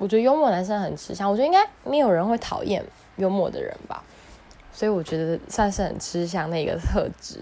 我觉得幽默男生很吃香我觉得应该没有人会讨厌幽默的人吧所以我觉得算是很吃香的一个特质。